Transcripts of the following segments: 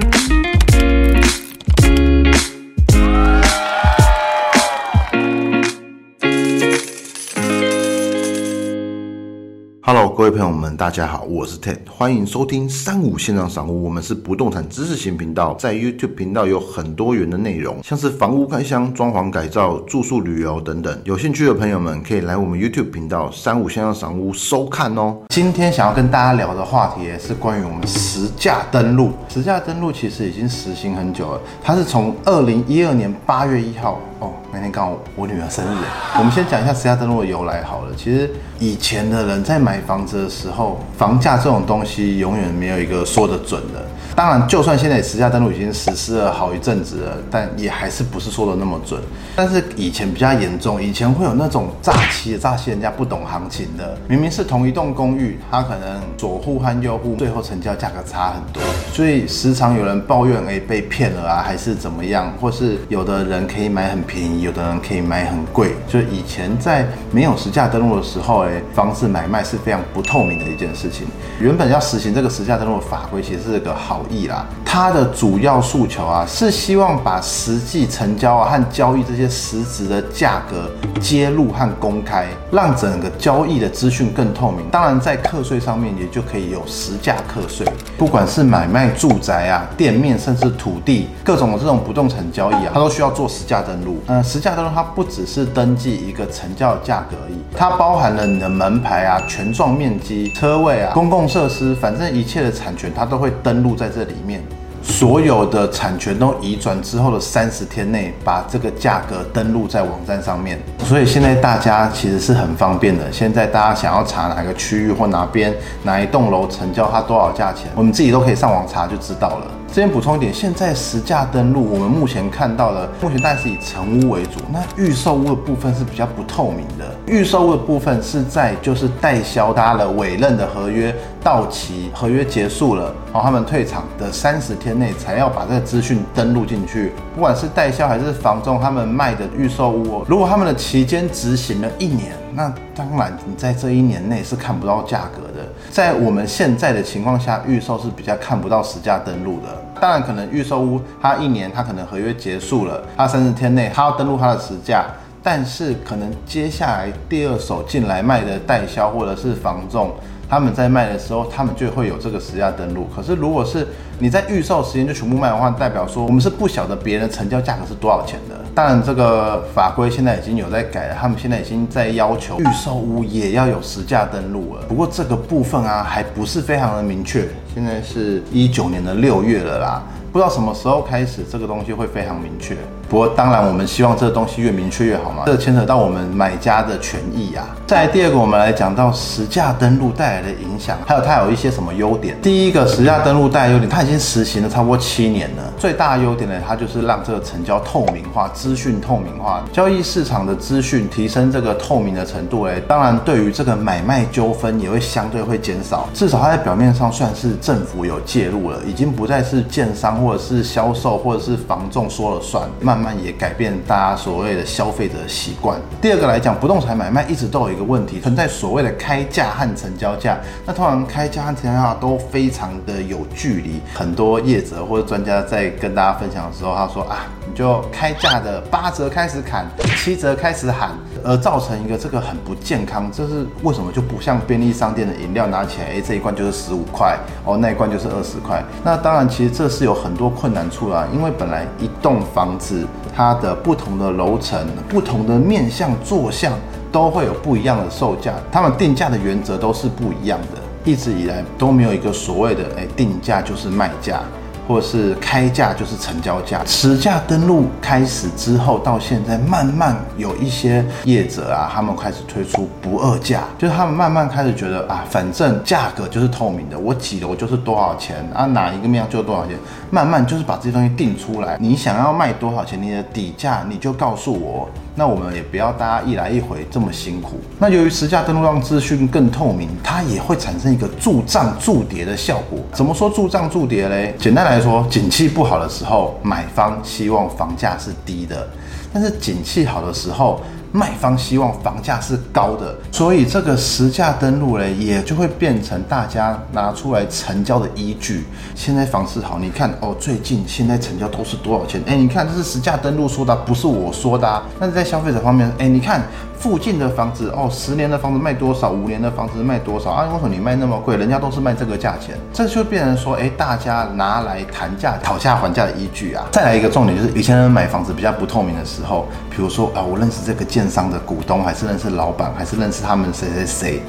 Thank you. Hello，各位朋友们，大家好，我是 Ted，欢迎收听三五线上赏屋。我们是不动产知识型频道，在 YouTube 频道有很多元的内容，像是房屋开箱、装潢改造、住宿旅游等等。有兴趣的朋友们可以来我们 YouTube 频道三五线上赏屋收看哦。今天想要跟大家聊的话题是关于我们实价登录。实价登录其实已经实行很久了，它是从二零一二年八月一号哦，那天刚好我女儿生日。我们先讲一下实价登录的由来好了。其实以前的人在买房子的时候，房价这种东西永远没有一个说得准的。当然，就算现在实价登录已经实施了好一阵子了，但也还是不是说的那么准。但是以前比较严重，以前会有那种诈欺的，诈欺人家不懂行情的。明明是同一栋公寓，它可能左户和右户最后成交价格差很多，所以时常有人抱怨哎被骗了啊，还是怎么样，或是有的人可以买很便宜，有的人可以买很贵。就以前在没有实价登录的时候，哎，房子买卖是非常不透明的一件事情。原本要实行这个实价登录法规，其实是个好意啦。它的主要诉求啊，是希望把实际成交啊和交易这些实质的价格揭露和公开，让整个交易的资讯更透明。当然，在课税上面也就可以有实价课税。不管是买卖住宅啊、店面，甚至土地，各种的这种不动产交易啊，它都需要做实价登录。呃，实价登录它不只是登记一个成交价格而已，它包含了你的门牌啊、权状面积、车位啊、公共设施，反正一切的产权它都会登录在这里面。所有的产权都移转之后的三十天内，把这个价格登录在网站上面。所以现在大家其实是很方便的。现在大家想要查哪个区域或哪边哪一栋楼成交它多少价钱，我们自己都可以上网查就知道了。这边补充一点，现在实价登录，我们目前看到的，目前大概是以成屋为主，那预售屋的部分是比较不透明的。预售屋的部分是在就是代销他的委任的合约到期，合约结束了，然后他们退场的三十天内才要把这个资讯登录进去。不管是代销还是房仲，他们卖的预售屋，如果他们的期间执行了一年，那当然你在这一年内是看不到价格的。在我们现在的情况下，预售是比较看不到实价登录的。当然，可能预售屋它一年，它可能合约结束了，它三十天内它要登录它的实价，但是可能接下来第二手进来卖的代销或者是房仲，他们在卖的时候，他们就会有这个实价登录。可是如果是你在预售时间就全部卖的话，代表说我们是不晓得别人成交价格是多少钱的。当然，这个法规现在已经有在改了，他们现在已经在要求预售屋也要有实价登录了。不过这个部分啊，还不是非常的明确。现在是一九年的六月了啦，不知道什么时候开始这个东西会非常明确。不过当然，我们希望这个东西越明确越好嘛，这牵扯到我们买家的权益啊。再来第二个，我们来讲到实价登录带来的影响，还有它有一些什么优点。第一个，实价登录带来优点，它已经实行了差不多七年了。最大的优点呢，它就是让这个成交透明化，资讯透明化，交易市场的资讯提升这个透明的程度。哎，当然对于这个买卖纠纷也会相对会减少，至少它在表面上算是政府有介入了，已经不再是建商或者是销售或者是房仲说了算，慢。慢慢也改变大家所谓的消费者习惯。第二个来讲，不动产买卖一直都有一个问题存在，所谓的开价和成交价。那通常开价和成交价都非常的有距离。很多业者或者专家在跟大家分享的时候，他说啊，你就开价的八折开始砍，七折开始喊，而造成一个这个很不健康。这是为什么就不像便利商店的饮料拿起来，哎，这一罐就是十五块，哦，那一罐就是二十块。那当然，其实这是有很多困难处啦，因为本来一栋房子。它的不同的楼层、不同的面向、坐向都会有不一样的售价，他们定价的原则都是不一样的，一直以来都没有一个所谓的哎定价就是卖价。或是开价就是成交价，实价登录开始之后到现在，慢慢有一些业者啊，他们开始推出不二价，就是他们慢慢开始觉得啊，反正价格就是透明的，我几楼就是多少钱啊，哪一个面就多少钱，慢慢就是把这些东西定出来，你想要卖多少钱，你的底价你就告诉我。那我们也不要大家一来一回这么辛苦。那由于实价登录让资讯更透明，它也会产生一个助涨助跌的效果。怎么说助涨助跌嘞？简单来说，景气不好的时候，买方希望房价是低的；但是景气好的时候，卖方希望房价是高的，所以这个实价登录嘞，也就会变成大家拿出来成交的依据。现在房市好，你看哦，最近现在成交都是多少钱？哎，你看这是实价登录说的，不是我说的。啊那是在消费者方面，哎，你看。附近的房子哦，十年的房子卖多少？五年的房子卖多少啊？为什么你卖那么贵？人家都是卖这个价钱，这就变成说，哎，大家拿来谈价、讨价还价的依据啊。再来一个重点就是，以前人买房子比较不透明的时候，比如说啊，我认识这个电商的股东，还是认识老板，还是认识他们谁谁谁。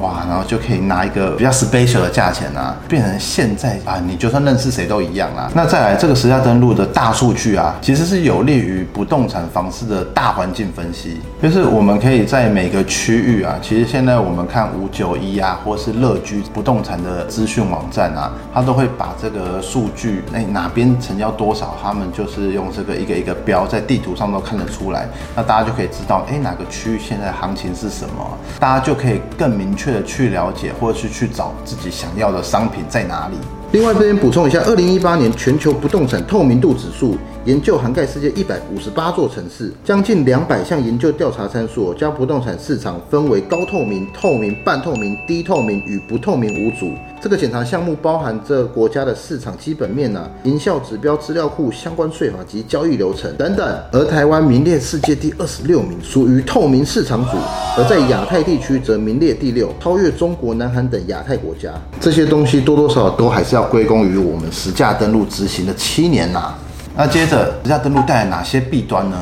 哇，然后就可以拿一个比较 special 的价钱啊，变成现在啊，你就算认识谁都一样啦。那再来这个实价登录的大数据啊，其实是有利于不动产房市的大环境分析，就是我们可以在每个区域啊，其实现在我们看五九一啊，或是乐居不动产的资讯网站啊，它都会把这个数据，那哪边成交多少，他们就是用这个一个一个标在地图上都看得出来，那大家就可以知道，哎，哪个区域现在行情是什么，大家就可以更明确。确的去了解，或者是去找自己想要的商品在哪里。另外这边补充一下，二零一八年全球不动产透明度指数。研究涵盖世界一百五十八座城市，将近两百项研究调查参数，将不动产市场分为高透明、透明、半透明、低透明与不透明五组。这个检查项目包含这国家的市场基本面啊、营销指标、资料库、相关税法及交易流程等等。而台湾名列世界第二十六名，属于透明市场组；而在亚太地区则名列第六，超越中国、南韩等亚太国家。这些东西多多少少都还是要归功于我们实价登录执行的七年呐。那接着，实价登录带来哪些弊端呢？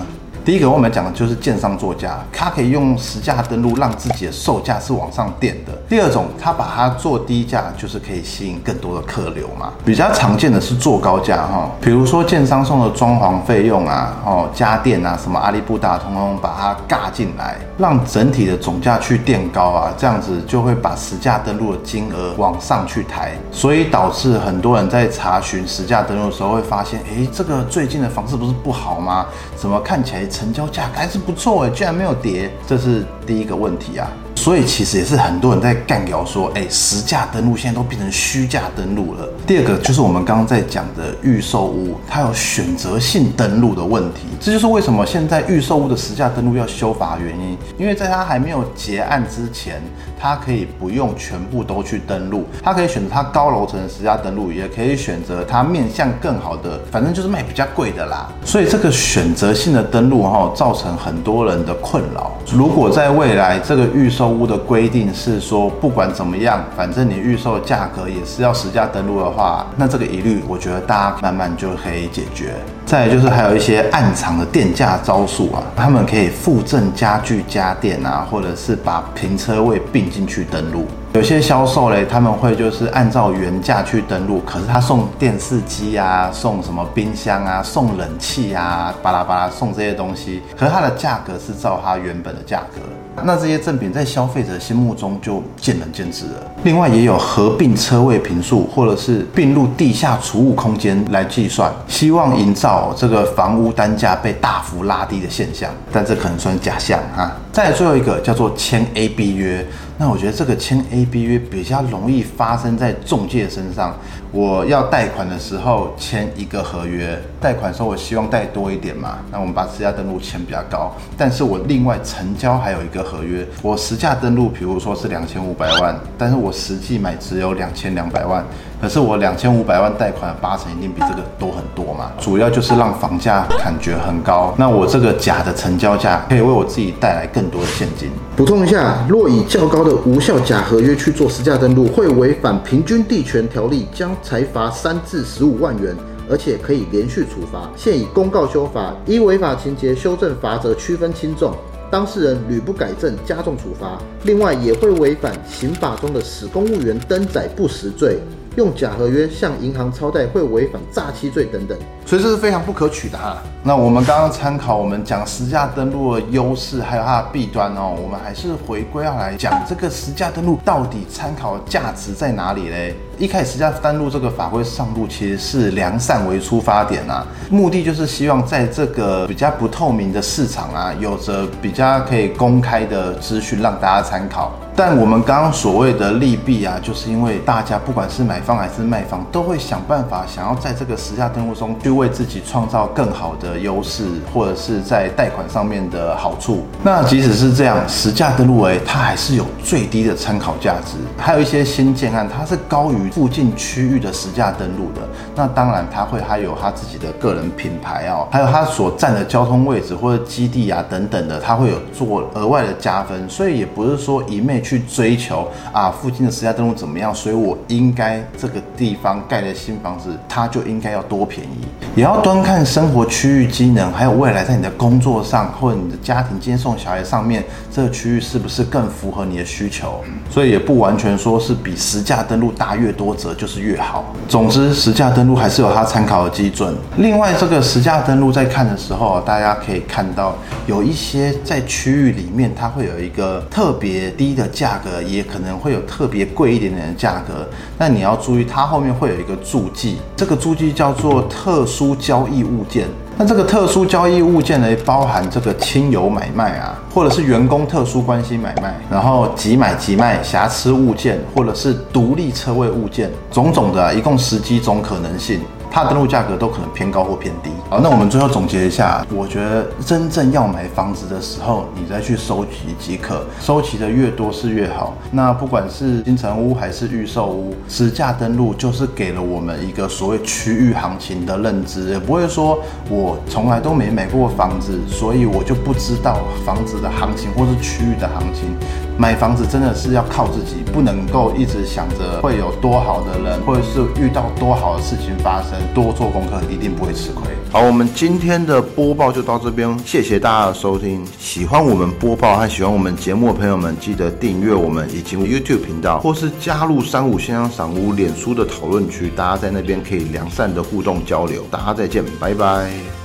第一个我们讲的就是建商作价，他可以用实价登录让自己的售价是往上垫的。第二种，他把它做低价，就是可以吸引更多的客流嘛。比较常见的是做高价哈，比如说建商送的装潢费用啊，哦家电啊，什么阿里布达通通把它尬进来，让整体的总价去垫高啊，这样子就会把实价登录的金额往上去抬，所以导致很多人在查询实价登录的时候会发现，哎，这个最近的房子不是不好吗？怎么看起来？成交价格还是不错哎，居然没有跌，这是第一个问题啊。所以其实也是很多人在干掉说，哎，实价登录现在都变成虚价登录了。第二个就是我们刚刚在讲的预售屋，它有选择性登录的问题，这就是为什么现在预售屋的实价登录要修法的原因。因为在它还没有结案之前，它可以不用全部都去登录，它可以选择它高楼层的实价登录，也可以选择它面向更好的，反正就是卖比较贵的啦。所以这个选择性的登录哈，造成很多人的困扰。如果在未来这个预售屋的规定是说，不管怎么样，反正你预售价格也是要实价登录的话，那这个疑虑，我觉得大家慢慢就可以解决。再就是还有一些暗藏的电价招数啊，他们可以附赠家具家电啊，或者是把停车位并进去登录。有些销售嘞，他们会就是按照原价去登录，可是他送电视机啊，送什么冰箱啊，送冷气啊，巴拉巴拉送这些东西，可是它的价格是照它原本的价格。那这些赠品在消费者心目中就见仁见智了。另外也有合并车位平数，或者是并入地下储物空间来计算，希望营造这个房屋单价被大幅拉低的现象，但这可能算假象哈。再最后一个叫做签 A B 约。那我觉得这个签 A B 约比较容易发生在中介身上。我要贷款的时候签一个合约，贷款时候我希望贷多一点嘛，那我们把实价登录签比较高。但是我另外成交还有一个合约，我实价登录，比如说是两千五百万，但是我实际买只有两千两百万，可是我两千五百万贷款八成一定比这个多很多嘛。主要就是让房价感觉很高，那我这个假的成交价可以为我自己带来更多的现金。补充一下，若以较高的无效假合约去做实价登录，会违反平均地权条例，将裁罚三至十五万元，而且可以连续处罚。现已公告修法，依违法情节修正罚则区分轻重，当事人屡不改正加重处罚。另外，也会违反刑法中的使公务员登载不实罪。用假合约向银行超贷会违反诈欺罪等等，所以这是非常不可取的哈。那我们刚刚参考我们讲实价登录的优势，还有它的弊端哦，我们还是回归要来讲这个实价登录到底参考价值在哪里嘞？一开始实价登录这个法规上路，其实是良善为出发点啊，目的就是希望在这个比较不透明的市场啊，有着比较可以公开的资讯让大家参考。但我们刚刚所谓的利弊啊，就是因为大家不管是买方还是卖方，都会想办法想要在这个实价登录中去为自己创造更好的优势，或者是在贷款上面的好处。那即使是这样，实价登录诶，它还是有最低的参考价值。还有一些新建案，它是高于附近区域的实价登录的。那当然，它会还有它自己的个人品牌哦，还有它所占的交通位置或者基地啊等等的，它会有做额外的加分。所以也不是说一昧去追求啊附近的实价登录怎么样，所以我应该这个地方盖的新房子，它就应该要多便宜。也要端看生活区域机能，还有未来在你的工作上或者你的家庭接送小孩上面，这个区域是不是更符合你的需求？所以也不完全说是比实价登录大越多折就是越好。总之，实价登录还是有它参考的基准。另外，这个实价登录在看的时候，大家可以看到有一些在区域里面，它会有一个特别低的价格，也可能会有特别贵一点点的价格。那你要注意，它后面会有一个注记，这个注记叫做特殊交易物件。那这个特殊交易物件呢，包含这个亲友买卖啊，或者是员工特殊关系买卖，然后即买即卖瑕疵物件，或者是独立车位物件，种种的，一共十几种可能性。它的登录价格都可能偏高或偏低。好，那我们最后总结一下，我觉得真正要买房子的时候，你再去收集即可，收集的越多是越好。那不管是新城屋还是预售屋，实价登录就是给了我们一个所谓区域行情的认知，也不会说我从来都没买过房子，所以我就不知道房子的行情或是区域的行情。买房子真的是要靠自己，不能够一直想着会有多好的人，或者是遇到多好的事情发生。多做功课，一定不会吃亏。好，我们今天的播报就到这边，谢谢大家的收听。喜欢我们播报和喜欢我们节目的朋友们，记得订阅我们以及 YouTube 频道，或是加入三五先生赏屋脸书的讨论区，大家在那边可以良善的互动交流。大家再见，拜拜。